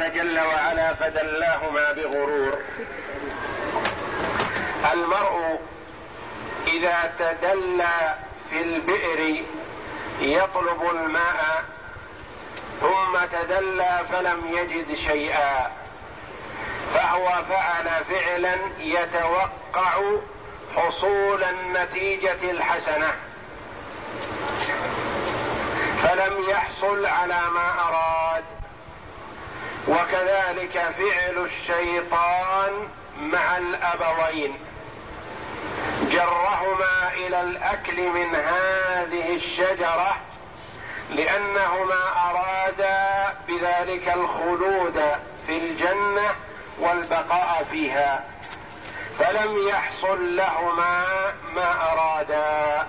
قال جل وعلا فدلاهما بغرور. المرء إذا تدلى في البئر يطلب الماء ثم تدلى فلم يجد شيئا. فهو فعل فعلا يتوقع حصول النتيجة الحسنة. فلم يحصل على ما أراد. وكذلك فعل الشيطان مع الأبوين. جرهما إلى الأكل من هذه الشجرة لأنهما أرادا بذلك الخلود في الجنة والبقاء فيها فلم يحصل لهما ما أرادا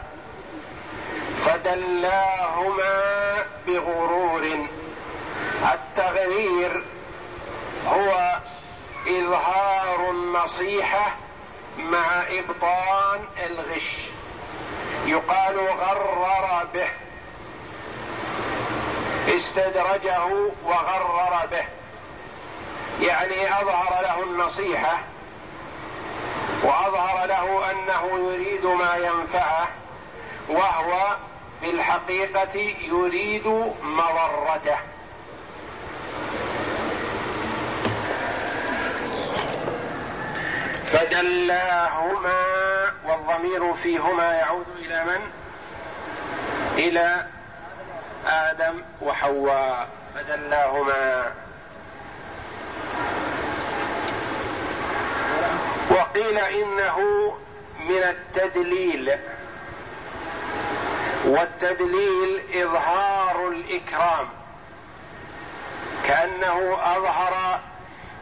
فدلاهما بغرور التغرير هو إظهار النصيحة مع إبطان الغش. يقال غرر به. استدرجه وغرر به. يعني أظهر له النصيحة وأظهر له أنه يريد ما ينفعه وهو في الحقيقة يريد مضرته. فدلاهما والضمير فيهما يعود إلى من؟ إلى آدم وحواء. فدلاهما. وقيل إنه من التدليل. والتدليل إظهار الإكرام. كأنه أظهر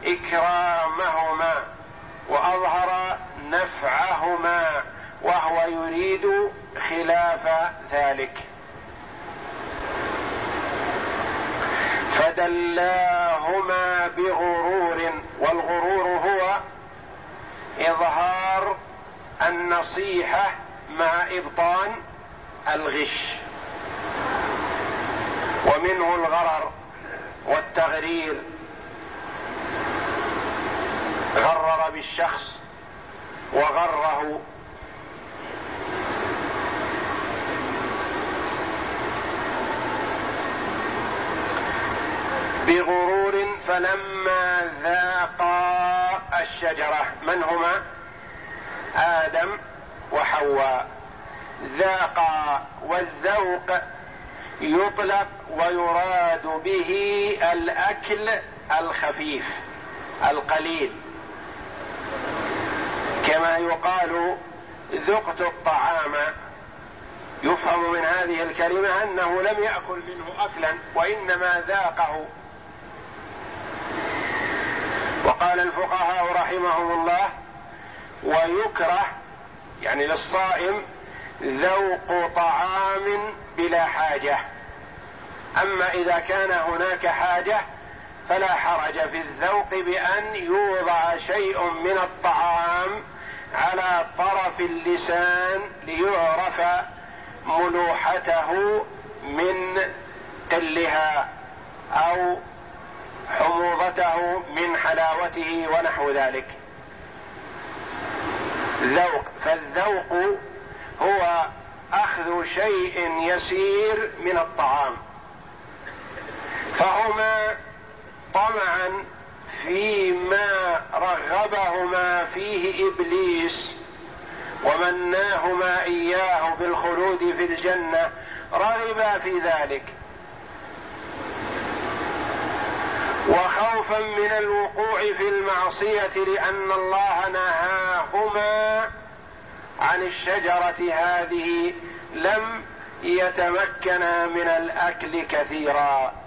إكرامهما. وأظهر نفعهما وهو يريد خلاف ذلك. فدلاهما بغرور والغرور هو إظهار النصيحة مع إبطان الغش. ومنه الغرر والتغرير. غرر بالشخص وغره. بغرور فلما ذاقا الشجرة من هما؟ آدم وحواء. ذاقا والذوق يطلق ويراد به الأكل الخفيف القليل. كما يقال ذقت الطعام. يفهم من هذه الكلمة أنه لم يأكل منه اكلا وإنما ذاقه. وقال الفقهاء رحمهم الله ويكره يعني للصائم ذوق طعام بلا حاجة. أما إذا كان هناك حاجة فلا حرج في الذوق بأن يوضع شيء من الطعام على طرف اللسان ليعرف ملوحته من قلها أو حموضته من حلاوته ونحو ذلك. ذوق فالذوق هو أخذ شيء يسير من الطعام. فهما طمعا فيما رغبهما فيه إبليس ومناهما إياه بالخلود في الجنة رغبا في ذلك. وخوفا من الوقوع في المعصية لأن الله نهاهما عن الشجرة هذه لم يتمكنا من الأكل كثيرا.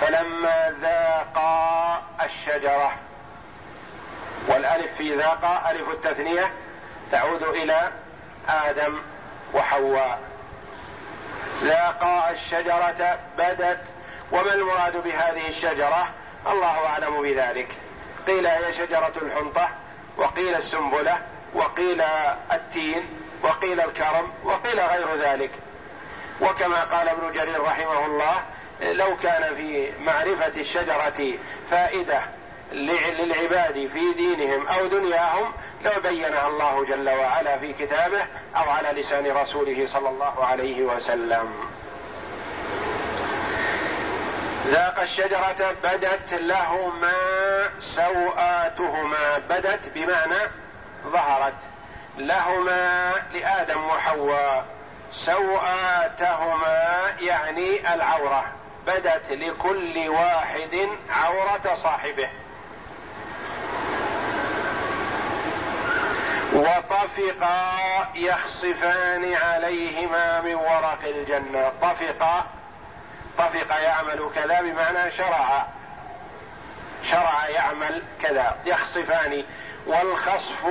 فلما ذاقا الشجرة. والألف في ذاقا ألف التثنية تعود إلى آدم وحواء. ذاقا الشجرة بدت. وما المراد بهذه الشجرة؟ الله أعلم بذلك. قيل هي شجرة الحنطة وقيل السنبلة وقيل التين وقيل الكرم وقيل غير ذلك. وكما قال ابن جرير رحمه الله لو كان في معرفة الشجرة فائدة للعباد في دينهم أو دنياهم لو بينها الله جل وعلا في كتابه أو على لسان رسوله صلى الله عليه وسلم. ذاق الشجرة بدت لهما سوآتهما. بدت بمعنى ظهرت. لهما لآدم وحواء. سوآتهما يعني العورة. بدت لكل واحد عورة صاحبه. وطفقا يخصفان عليهما من ورق الجنة. طفقا طفق يعمل كذا بمعنى شرع. شرع يعمل كذا. يخصفان. والخصف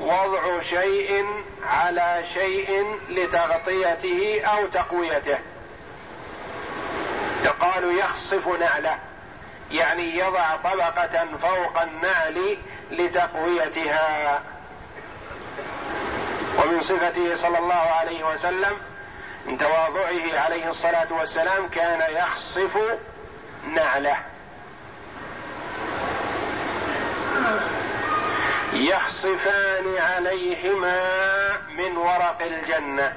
وضع شيء على شيء لتغطيته أو تقويته. يقال يخصف نعله. يعني يضع طبقة فوق النعل لتقويتها. ومن صفته صلى الله عليه وسلم من تواضعه عليه الصلاة والسلام كان يخصف نعله. يخصفان عليهما من ورق الجنة.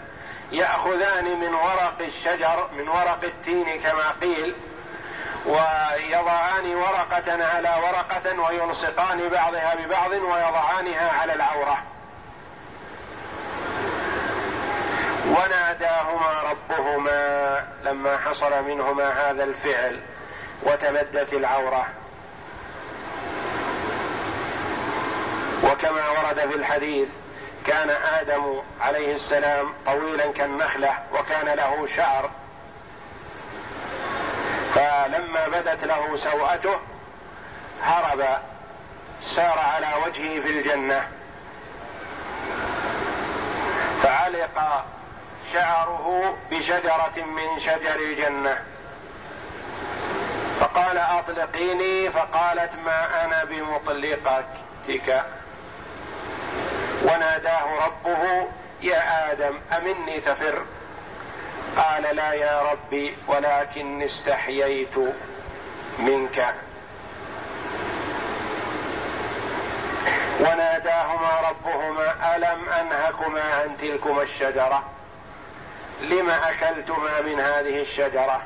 يأخذان من ورق الشجر من ورق التين كما قيل ويضعان ورقة على ورقة ويلصقان بعضها ببعض ويضعانها على العورة. وناداهما ربهما لما حصل منهما هذا الفعل وتبدت العورة. وكما ورد في الحديث كان آدم عليه السلام طويلا كالنخلة وكان له شعر. فلما بدت له سوءته هرب سار على وجهه في الجنة. فعلق شعره بشجرة من شجر الجنة. فقال أطلقيني فقالت ما أنا بمطلقتك وناداه ربه يا آدم أمني تفر. قال لا يا ربي ولكن استحييت منك. وناداهما ربهما ألم أنهكما عن تلكما الشجرة؟ لم أكلتما من هذه الشجرة؟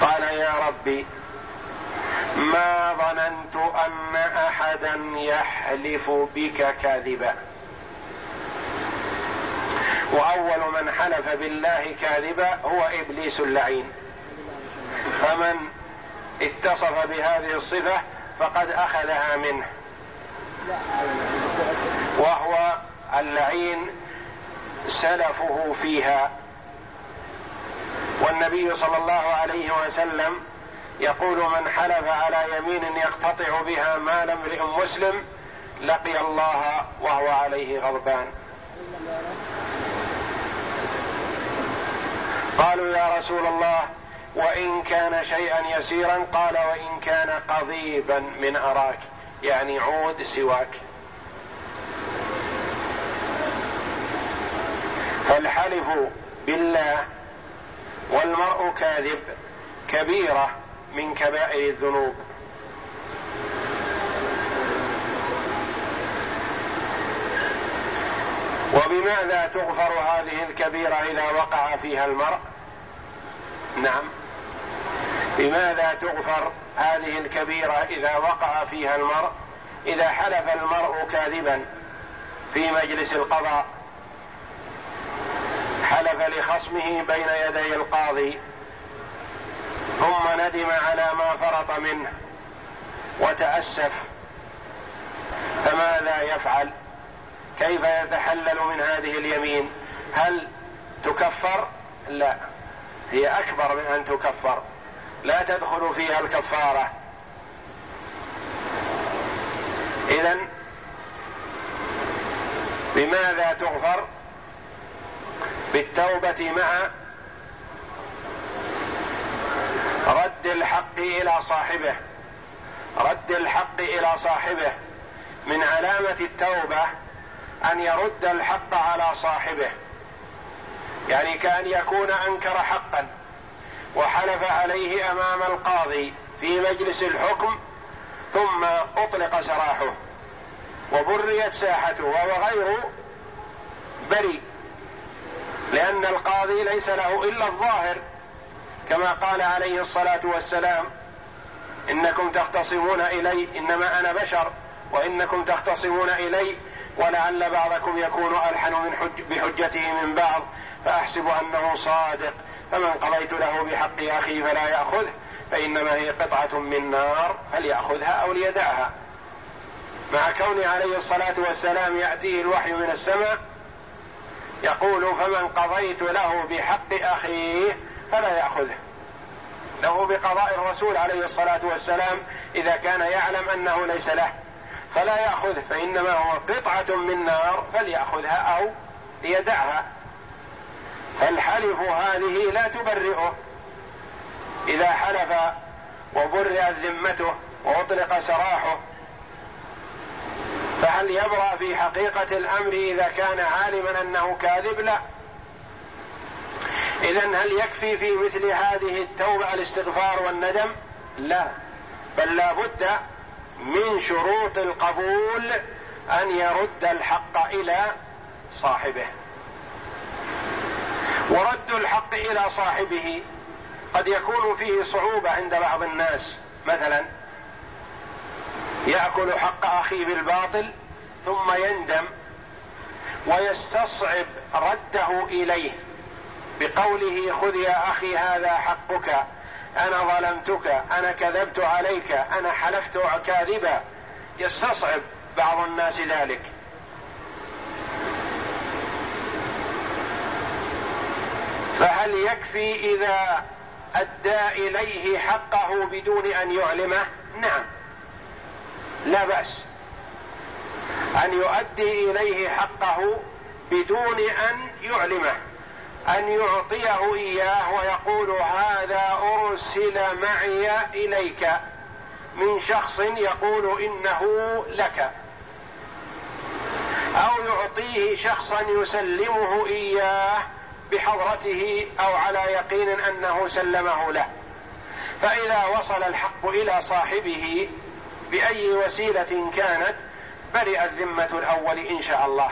قال يا ربي ما ظننت أن أحدا يحلف بك كاذبا. وأول من حلف بالله كاذبا هو إبليس اللعين. فمن اتصف بهذه الصفة فقد أخذها منه. وهو اللعين سلفه فيها. والنبي صلى الله عليه وسلم يقول من حلف على يمين يقتطع بها مال امرئ مسلم لقي الله وهو عليه غضبان. قالوا يا رسول الله وإن كان شيئا يسيرا قال وإن كان قضيبا من أراك يعني عود سواك. فالحلف بالله والمرء كاذب كبيرة من كبائر الذنوب. وبماذا تغفر هذه الكبيرة إذا وقع فيها المرء؟ نعم. بماذا تغفر هذه الكبيرة إذا وقع فيها المرء؟ إذا حلف المرء كاذبا في مجلس القضاء حلف لخصمه بين يدي القاضي ثم ندم على ما فرط منه وتأسف فماذا يفعل؟ كيف يتحلل من هذه اليمين؟ هل تكفر؟ لا هي أكبر من أن تكفر. لا تدخل فيها الكفارة. اذا بماذا تغفر؟ بالتوبة مع رد الحق إلى صاحبه. رد الحق إلى صاحبه. من علامة التوبة أن يرد الحق على صاحبه. يعني كأن يكون أنكر حقا وحلف عليه أمام القاضي في مجلس الحكم ثم أطلق سراحه. وبريت ساحته وهو غير بريء لأن القاضي ليس له إلا الظاهر. كما قال عليه الصلاة والسلام إنكم تختصمون إلي إنما أنا بشر وإنكم تختصمون إلي ولعل بعضكم يكون ألحن من حج بحجته من بعض فأحسب أنه صادق فمن قضيت له بحق أخي فلا يأخذه فإنما هي قطعة من نار فليأخذها أو ليدعها. مع كون عليه الصلاة والسلام يأتيه الوحي من السماء يقول فمن قضيت له بحق أخيه فلا يأخذه. له بقضاء الرسول عليه الصلاة والسلام إذا كان يعلم أنه ليس له. فلا يأخذه فإنما هو قطعة من نار فليأخذها أو ليدعها. فالحلف هذه لا تبرئه. إذا حلف وبرئت ذمته وأطلق سراحه فهل يبرأ في حقيقة الأمر إذا كان عالما أنه كاذب؟ لا. إذا هل يكفي في مثل هذه التوبة الاستغفار والندم؟ لا. بل لا بد من شروط القبول أن يرد الحق إلى صاحبه. ورد الحق إلى صاحبه قد يكون فيه صعوبة عند بعض الناس. مثلا يأكل حق أخيه بالباطل ثم يندم ويستصعب رده إليه. بقوله خذ يا أخي هذا حقك أنا ظلمتك أنا كذبت عليك أنا حلفت كاذبا يستصعب بعض الناس ذلك. فهل يكفي إذا أدى إليه حقه بدون أن يعلمه؟ نعم. لا بأس. أن يؤدي إليه حقه بدون أن يعلمه. أن يعطيه إياه ويقول هذا أرسل معي إليك. من شخص يقول إنه لك. أو يعطيه شخصا يسلمه إياه بحضرته أو على يقين أنه سلمه له. فإذا وصل الحق إلى صاحبه بأي وسيلة كانت برئت ذمة الأول إن شاء الله.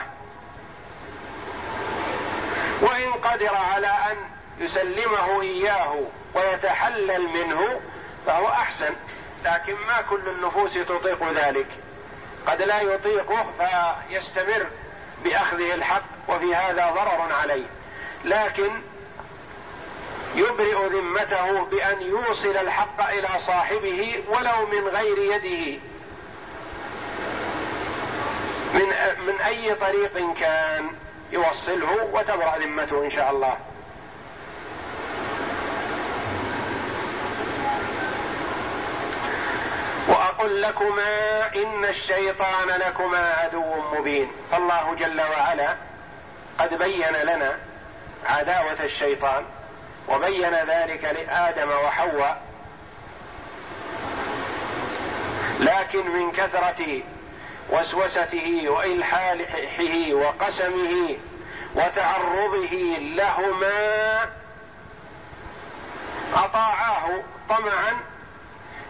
وإن قدر على أن يسلمه إياه ويتحلل منه فهو أحسن. لكن ما كل النفوس تطيق ذلك؟ قد لا يطيقه فيستمر بأخذه الحق وفي هذا ضرر عليه. لكن يبرئ ذمته بأن يوصل الحق إلى صاحبه ولو من غير يده. من من أي طريق كان؟ يوصله وتبرأ ذمته إن شاء الله. واقل لكما إن الشيطان لكما عدو مبين. فالله جل وعلا قد بين لنا عداوة الشيطان وبين ذلك لآدم وحواء. لكن من كثرة وسوسته وإلحاحه وقسمه وتعرضه لهما أطاعاه طمعا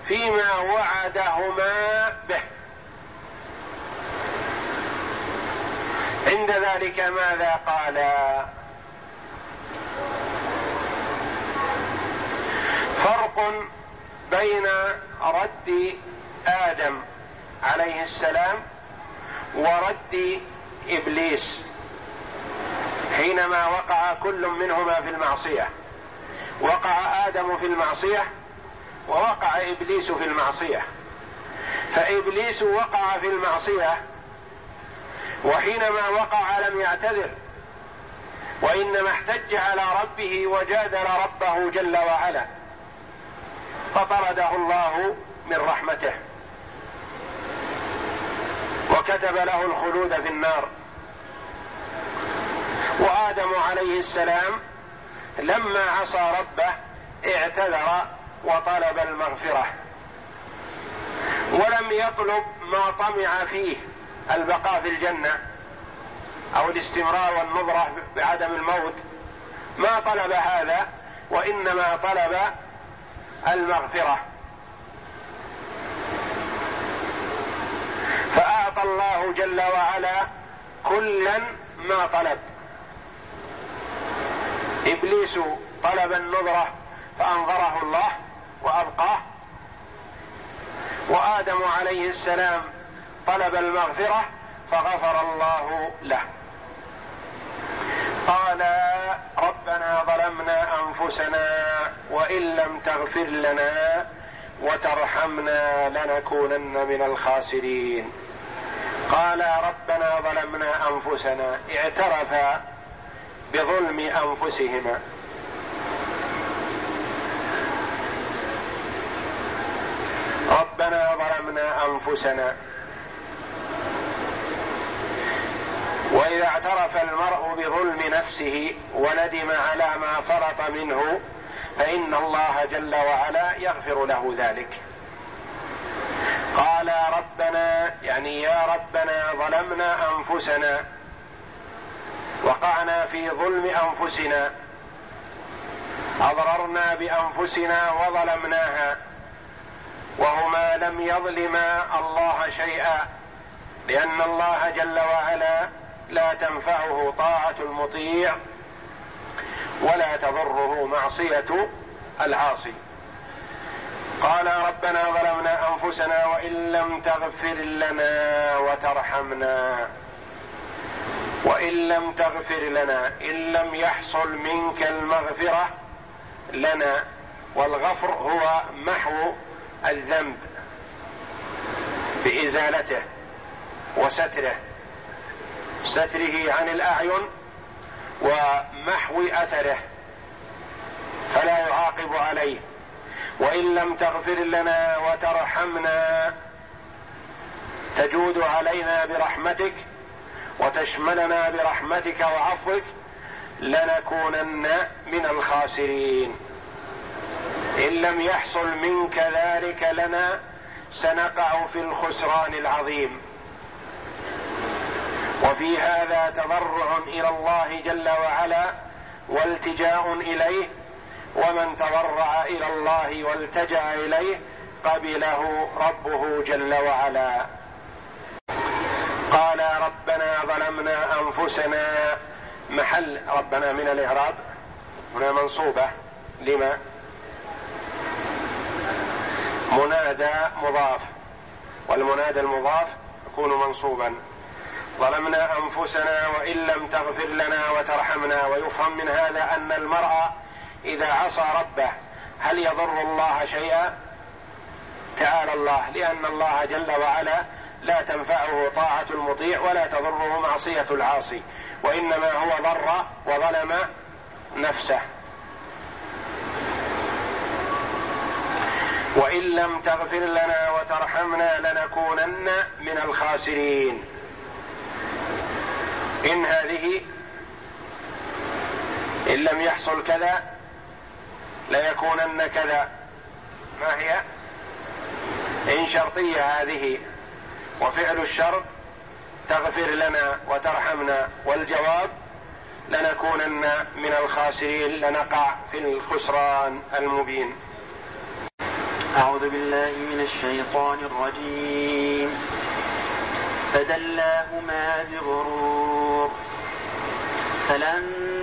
فيما وعدهما به. عند ذلك ماذا قالا فرق بين رد آدم عليه السلام ورد إبليس حينما وقع كل منهما في المعصية. وقع آدم في المعصية ووقع إبليس في المعصية. فإبليس وقع في المعصية وحينما وقع لم يعتذر وإنما احتج على ربه وجادل ربه جل وعلا. فطرده الله من رحمته. وكتب له الخلود في النار. وآدم عليه السلام لما عصى ربه اعتذر وطلب المغفرة. ولم يطلب ما طمع فيه البقاء في الجنة أو الاستمرار والنظرة بعدم الموت. ما طلب هذا وإنما طلب المغفرة. فاعطى الله جل وعلا كلا ما طلب. إبليس طلب النذره فأنظره الله وابقاه وآدم عليه السلام طلب المغفرة فغفر الله له. قال ربنا ظلمنا أنفسنا وإن لم تغفر لنا وترحمنا لنكونن من الخاسرين. قال ربنا ظلمنا أنفسنا اعترفا بظلم أنفسهما. ربنا ظلمنا أنفسنا. وإذا اعترف المرء بظلم نفسه وندم على ما فرط منه فإن الله جل وعلا يغفر له ذلك. قال ربنا يعني يا ربنا ظلمنا أنفسنا وقعنا في ظلم أنفسنا أضررنا بأنفسنا وظلمناها وهما لم يظلما الله شيئا لأن الله جل وعلا لا تنفعه طاعة المطيع ولا تضره معصية العاصي. قال ربنا ظلمنا أنفسنا وإن لم تغفر لنا وترحمنا وإن لم تغفر لنا إن لم يحصل منك المغفرة لنا. والغفر هو محو الذنب بإزالته وستره. ستره عن الأعين ومحو أثره. فلا يعاقب عليه. وإن لم تغفر لنا وترحمنا تجود علينا برحمتك وتشملنا برحمتك وعفوك لنكونن من الخاسرين. إن لم يحصل منك ذلك لنا سنقع في الخسران العظيم. وفي هذا تضرع إلى الله جل وعلا والتجاء إليه ومن تضرع إلى الله والتجأ إليه قبله ربه جل وعلا. قال ربنا ظلمنا أنفسنا محل ربنا من الإعراب هنا منصوبة لما؟ منادى مضاف والمنادى المضاف يكون منصوبا. ظلمنا أنفسنا وإن لم تغفر لنا وترحمنا ويفهم من هذا أن المرء إذا عصى ربه هل يضر الله شيئا؟ تعالى الله لأن الله جل وعلا لا تنفعه طاعة المطيع ولا تضره معصية العاصي وإنما هو ضر وظلم نفسه. وإن لم تغفر لنا وترحمنا لنكونن من الخاسرين. إن هذه إن لم يحصل كذا ليكونن كذا. ما هي؟ إن شرطية هذه وفعل الشرط تغفر لنا وترحمنا والجواب لنكونن من الخاسرين لنقع في الخسران المبين. أعوذ بالله من الشيطان الرجيم. فدلاهما بغرور فلما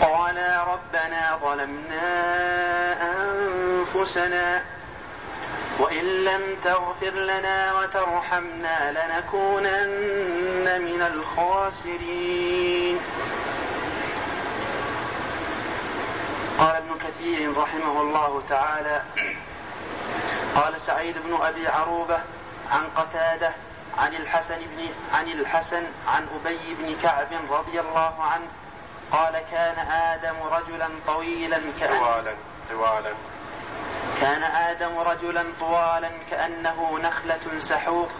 قالا ربنا ظلمنا أنفسنا وإن لم تغفر لنا وترحمنا لنكونن من الخاسرين. قال ابن كثير رحمه الله تعالى قال سعيد بن أبي عروبة عن قتادة عن الحسن بن عن الحسن عن أبي بن كعب رضي الله عنه قال كان آدم رجلا طويلا كأن طوالا طوالا. كان آدم رجلا طوالا كأنه نخلة سحوق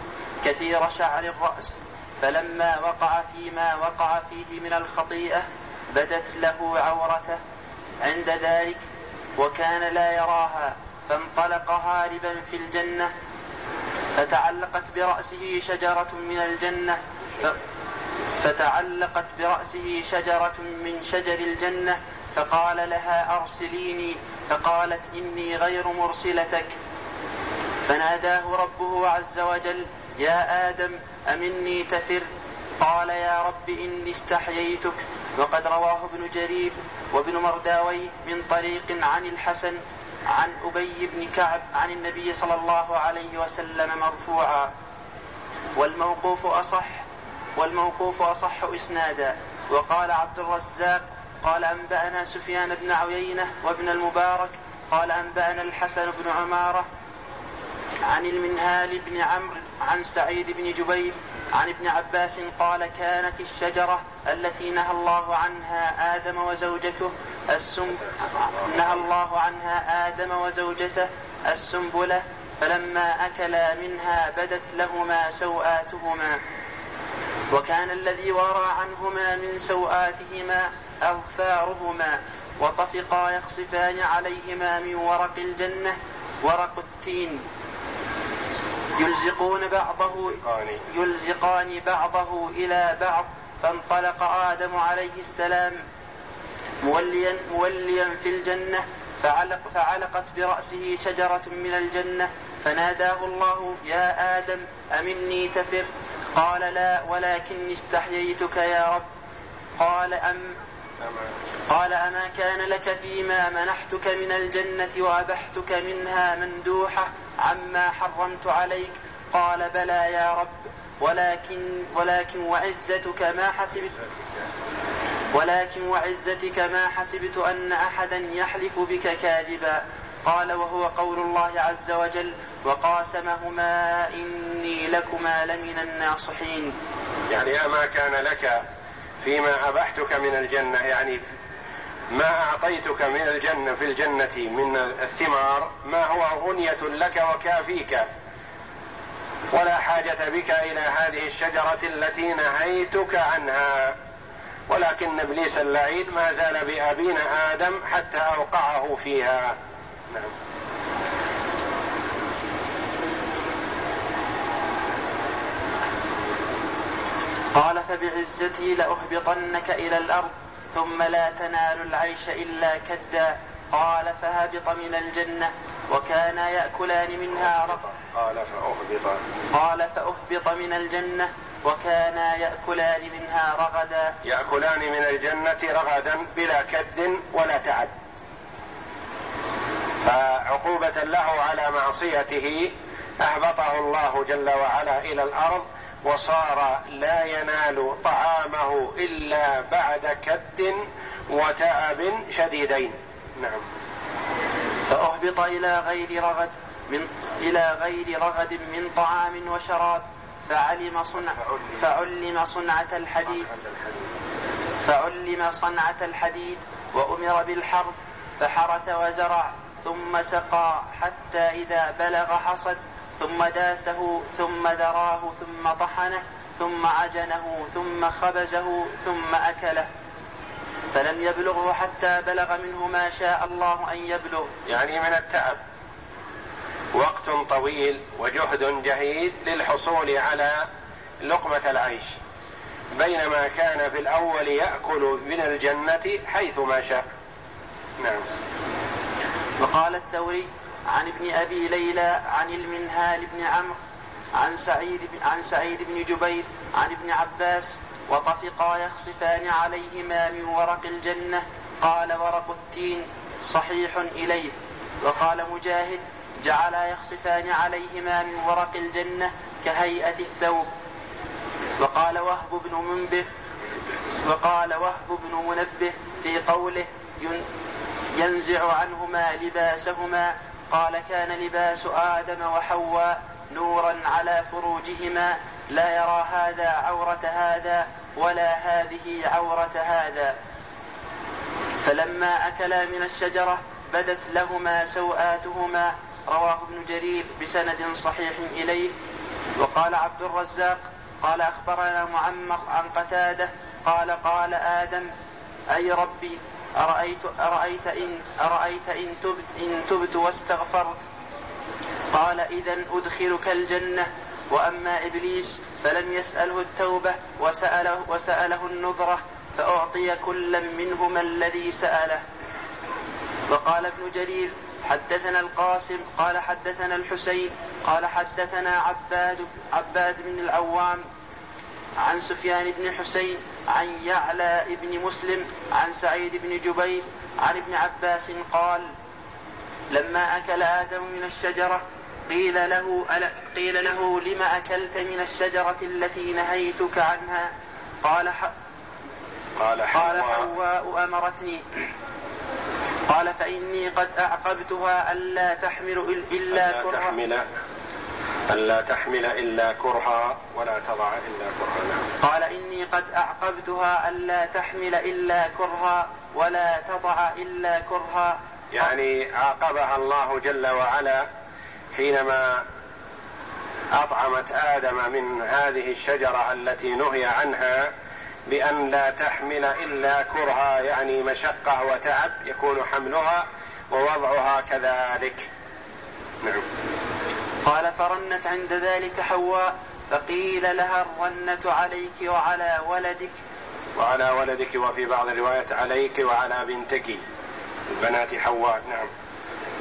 كثير شعر الرأس. فلما وقع فيما وقع فيه من الخطيئة بدت له عورته عند ذلك وكان لا يراها فانطلق هاربا في الجنة فتعلقت برأسه شجرة من الجنة فتعلقت برأسه شجرة من شجر الجنة فقال لها أرسليني فقالت إني غير مرسلتك. فناداه ربه عز وجل يا آدم أمني تفر؟ قال يا رب إني استحييتك. وقد رواه ابن جرير وابن مرداويه من طريق عن الحسن عن أبي بن كعب عن النبي صلى الله عليه وسلم مرفوعا. والموقوف أصح والموقوف أصح إسنادا. وقال عبد الرزاق قال أنبأنا سفيان بن عيينة وابن المبارك قال أنبأنا الحسن بن عمارة عن المنهال بن عمرو عن سعيد بن جبير عن ابن عباس قال كانت الشجرة التي نهى الله عنها آدم وزوجته السم نهى الله عنها آدم وزوجته السنبلة فلما أكلا منها بدت لهما سوآتهما. وكان الذي ورى عنهما من سوآتهما أظفارهما وطفقا يخصفان عليهما من ورق الجنة ورق التين. يلزقون بعضه يلزقان. بعضه إلى بعض. فانطلق آدم عليه السلام موليا موليا في الجنة فعلق فعلقت برأسه شجرة من الجنة. فناداه الله يا آدم أمني تفر؟ قال لا ولكني استحييتك يا رب. قال أم؟ قال أما كان لك فيما منحتك من الجنة وأبحتك منها مندوحة عما حرمت عليك؟ قال بلى يا رب ولكن ولكن وعزتك ما حسبت ولكن وعزتك ما حسبت أن أحدا يحلف بك كاذبا. قال وهو قول الله عز وجل وقاسمهما إني لكما لمن الناصحين. يعني أما كان لك فيما أبحتك من الجنة يعني ما أعطيتك من الجنة في الجنة من الثمار ما هو غنية لك وكافيك؟ ولا حاجة بك إلى هذه الشجرة التي نهيتك عنها. ولكن إبليس اللعين ما زال بأبينا آدم حتى أوقعه فيها. نعم قال فبعزتي لأهبطنك إلى الأرض ثم لا تنال العيش إلا كدا. قال فهبط من الجنة وكانا يأكلان منها رغدا قال فأهبط. قال فأهبط من الجنة وكانا يأكلان منها رغدا. يأكلان من الجنة رغدا بلا كد ولا تعب فعقوبة له على معصيته أهبطه الله جل وعلا إلى الأرض وصار لا ينال طعامه إلا بعد كد وتعب شديدين. نعم. فأهبط إلى غير رغد من إلى غير رغد من طعام وشراب فعلم صنع فعلم. صنعة الحديد. فعلم صنعة الحديد وأمر بالحرث فحرث وزرع. ثم سقى حتى إذا بلغ حصد ثم داسه ثم دراه ثم طحنه ثم عجنه ثم خبزه ثم أكله. فلم يبلغه حتى بلغ منه ما شاء الله أن يبلغ. يعني من التعب. وقت طويل وجهد جهيد للحصول على لقمة العيش. بينما كان في الأول يأكل من الجنة حيث ما شاء. نعم. وقال الثوري عن ابن أبي ليلى عن المنهال بن عمرو عن سعيد عن سعيد بن جبير عن ابن عباس وطفقا يخصفان عليهما من ورق الجنة قال ورق التين صحيح إليه وقال مجاهد جعلا يخصفان عليهما من ورق الجنة كهيئة الثوب وقال وهب بن منبه وقال وهب بن منبه في قوله ينزع عنهما لباسهما. قال كان لباس آدم وحواء نورا على فروجهما. لا يرى هذا عورة هذا ولا هذه عورة هذا. فلما أكلا من الشجرة بدت لهما سوآتهما. رواه ابن جرير بسند صحيح إليه. وقال عبد الرزاق قال أخبرنا معمر عن قتادة. قال قال آدم أي ربي أرأيت, أرأيت إن, أرأيت إن, تبت, إن تبت واستغفرت؟ قال إذا أدخلك الجنة. وأما إبليس فلم يسأله التوبة وسأله, وسأله النذرة فأعطي كلا منهما الذي سأله. وقال ابن جرير حدثنا القاسم قال حدثنا الحسين قال حدثنا عباد عباد بن العوام عن سفيان بن حسين عن يعلى بن مسلم عن سعيد بن جبير عن ابن عباس قال لما أكل آدم من الشجرة قيل له قيل له لم أكلت من الشجرة التي نهيتك عنها؟ قال قال حواء, قال حواء أمرتني. قال فإني قد أعقبتها ألا تحمل إلا كرها. تحمل ألا تحمل إلا كرها ولا تضع إلا كرها. نعم. قال إني قد أعقبتها ألا تحمل إلا كرها ولا تضع إلا كرها. يعني عاقبها الله جل وعلا حينما أطعمت آدم من هذه الشجرة التي نهي عنها بأن لا تحمل إلا كرها يعني مشقة وتعب يكون حملها ووضعها كذلك. نعم. قال فرنت عند ذلك حواء فقيل لها الرنة عليك وعلى ولدك. وعلى ولدك وفي بعض الروايات عليك وعلى بنتك. بنات حواء نعم.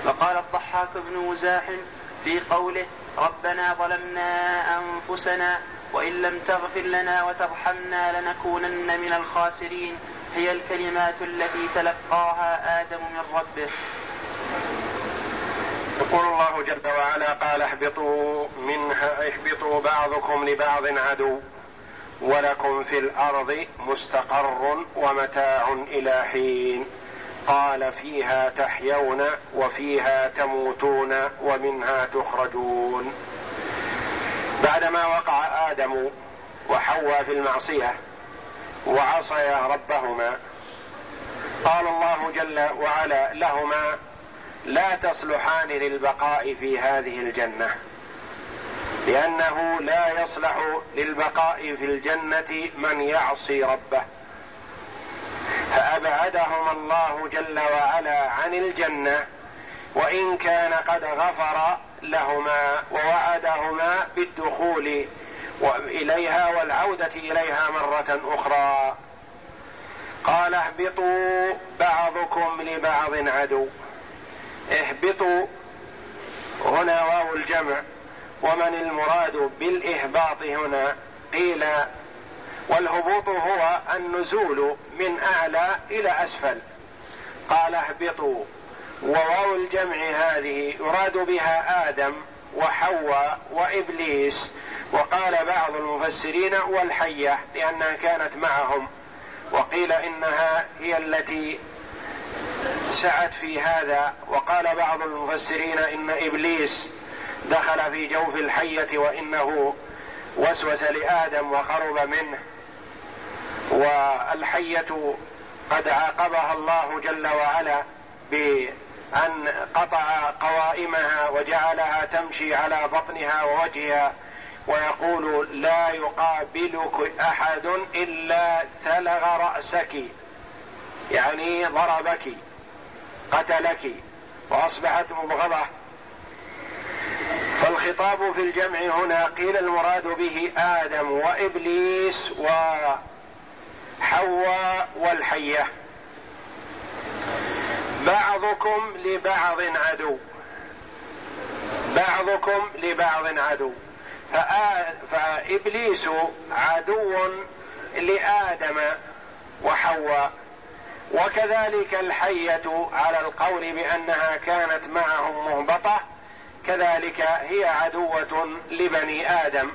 وقال الضحاك بن مزاحم في قوله ربنا ظلمنا أنفسنا وإن لم تغفر لنا وترحمنا لنكونن من الخاسرين. هي الكلمات التي تلقاها آدم من ربه. يقول الله جل وعلا قال اهبطوا منها اهبطوا بعضكم لبعض عدو ولكم في الأرض مستقر ومتاع إلى حين. قال فيها تحيون وفيها تموتون ومنها تخرجون. بعدما وقع آدم وحواء في المعصية وعصيا ربهما قال الله جل وعلا لهما لا تصلحان للبقاء في هذه الجنة. لأنه لا يصلح للبقاء في الجنة من يعصي ربه. فابعدهما الله جل وعلا عن الجنة وإن كان قد غفر لهما ووعدهما بالدخول إليها والعودة إليها مرة أخرى. قال اهبطوا بعضكم لبعض عدو. اهبطوا. هنا واو الجمع. ومن المراد بالإهباط هنا؟ قيل والهبوط هو النزول من أعلى إلى أسفل. قال اهبطوا. وواو الجمع هذه يراد بها آدم وحواء وإبليس. وقال بعض المفسرين والحية لأنها كانت معهم. وقيل إنها هي التي سعت في هذا وقال بعض المفسرين إن إبليس دخل في جوف الحية وإنه وسوس لآدم وقرب منه. والحية قد عاقبها الله جل وعلا بأن قطع قوائمها وجعلها تمشي على بطنها ووجهها ويقول لا يقابلك أحد إلا ثلغ رأسك. يعني ضربك قتلك وأصبحت مبغضة. فالخطاب في الجمع هنا قيل المراد به آدم وإبليس وحواء والحية. بعضكم لبعض عدو. بعضكم لبعض عدو. فإبليس عدو لآدم وحواء. وكذلك الحية على القول بأنها كانت معهم مهبطة كذلك هي عدوة لبني آدم.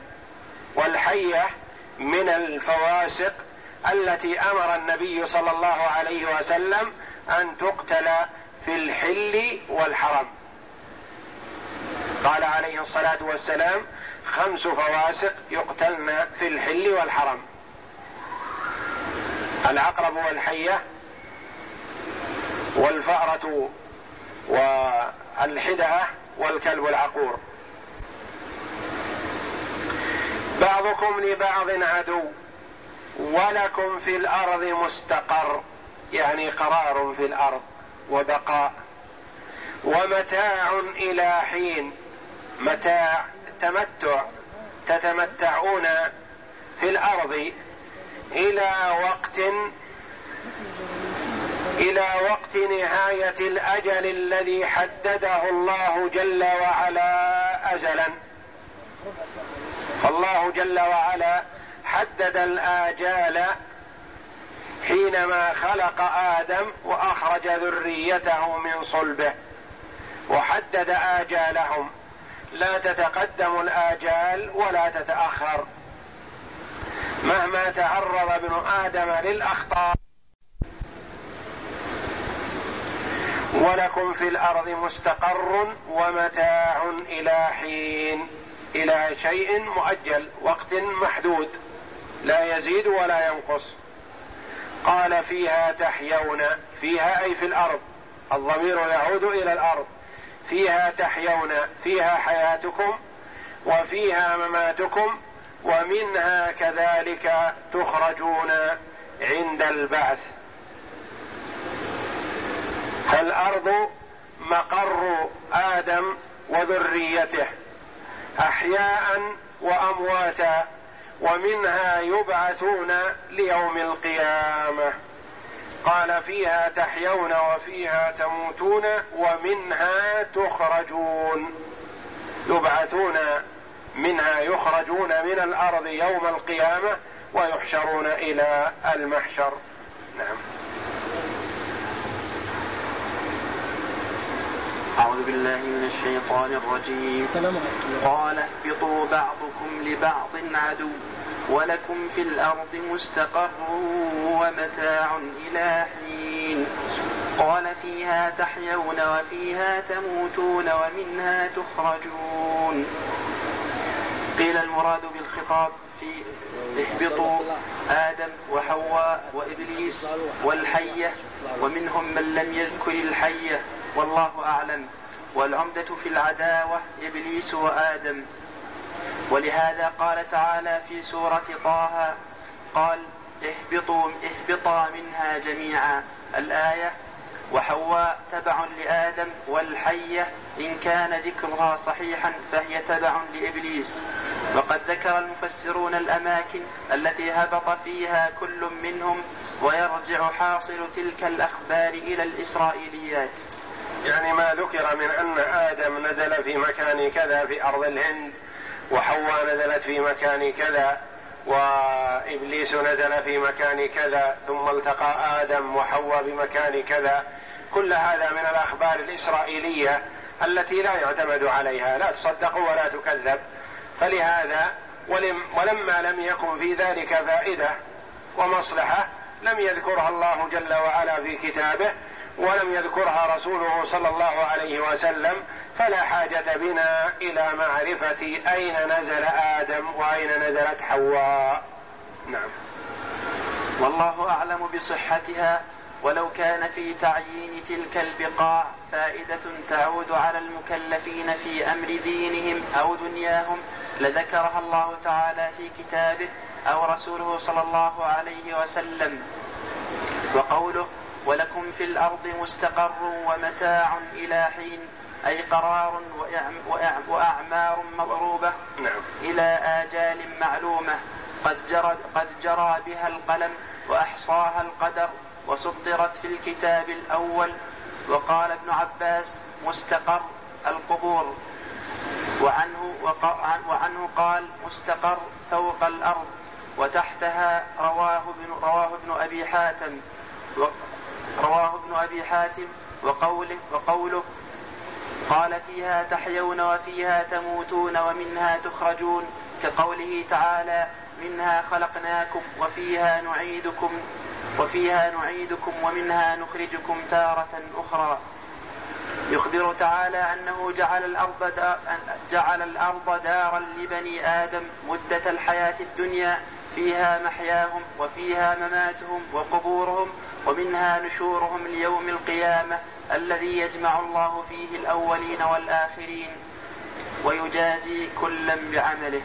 والحية من الفواسق التي أمر النبي صلى الله عليه وسلم أن تقتل في الحل والحرم. قال عليه الصلاة والسلام خمس فواسق يقتلن في الحل والحرم. العقرب والحية والفأرة والحدأة والكلب العقور. بعضكم لبعض عدو ولكم في الأرض مستقر يعني قرار في الأرض وبقاء. ومتاع إلى حين متاع تمتع تتمتعون في الأرض إلى وقت إلى وقت نهاية الأجل الذي حدده الله جل وعلا ازلا. فالله جل وعلا حدد الآجال حينما خلق آدم وأخرج ذريته من صلبه وحدد آجالهم. لا تتقدم الآجال ولا تتأخر. مهما تعرض ابن آدم للاخطار ولكم في الأرض مستقر ومتاع إلى حين إلى شيء مؤجل وقت محدود لا يزيد ولا ينقص. قال فيها تحيون فيها أي في الأرض الضمير يعود إلى الأرض. فيها تحيون فيها حياتكم وفيها مماتكم ومنها كذلك تخرجون عند البعث. فالأرض مقر آدم وذريته أحياء وأمواتا ومنها يبعثون ليوم القيامة قال فيها تحيون وفيها تموتون ومنها تخرجون يبعثون منها يخرجون من الأرض يوم القيامة ويحشرون إلى المحشر. نعم. أعوذ بالله من الشيطان الرجيم. قال اهبطوا بعضكم لبعض عدو ولكم في الأرض مستقر ومتاع إلى حين. قال فيها تحيون وفيها تموتون ومنها تخرجون. قيل المراد بالخطاب في اهبطوا آدم وحواء وإبليس والحية. ومنهم من لم يذكر الحية. والله أعلم. والعمدة في العداوة إبليس وآدم. ولهذا قال تعالى في سورة طه قال اهبطوا اهبطا منها جميعا. الآية وحواء تبع لآدم والحية إن كان ذكرها صحيحا فهي تبع لإبليس وقد ذكر المفسرون الأماكن التي هبط فيها كل منهم ويرجع حاصل تلك الأخبار إلى الإسرائيليات. يعني ما ذكر من أن آدم نزل في مكان كذا في أرض الهند وحواء نزلت في مكان كذا وإبليس نزل في مكان كذا ثم التقى آدم وحواء بمكان كذا. كل هذا من الأخبار الإسرائيلية التي لا يعتمد عليها. لا تصدق ولا تكذب. فلهذا ولم ولما لم يكن في ذلك فائدة ومصلحة لم يذكرها الله جل وعلا في كتابه. ولم يذكرها رسوله صلى الله عليه وسلم فلا حاجة بنا إلى معرفة أين نزل آدم وأين نزلت حواء. نعم. والله أعلم بصحتها ولو كان في تعيين تلك البقاع فائدة تعود على المكلفين في أمر دينهم أو دنياهم لذكرها الله تعالى في كتابه أو رسوله صلى الله عليه وسلم. وقوله ولكم في الأرض مستقر ومتاع إلى حين أي قرار وأعمار مضروبة نعم. إلى آجال معلومة. قد جرى, قد جرى بها القلم وأحصاها القدر وسطرت في الكتاب الأول. وقال ابن عباس مستقر القبور. وعنه, وعنه قال مستقر فوق الأرض وتحتها رواه ابن, رواه ابن أبي حاتم. رواه ابن أبي حاتم وقوله وقوله قال فيها تحيون وفيها تموتون ومنها تخرجون كقوله تعالى منها خلقناكم وفيها نعيدكم وفيها نعيدكم ومنها نخرجكم تارة أخرى. يخبر تعالى أنه جعل الأرض جعل الأرض دارا لبني آدم مدة الحياة الدنيا فيها محياهم وفيها مماتهم وقبورهم ومنها نشورهم ليوم القيامة الذي يجمع الله فيه الأولين والآخرين ويجازي كلا بعمله.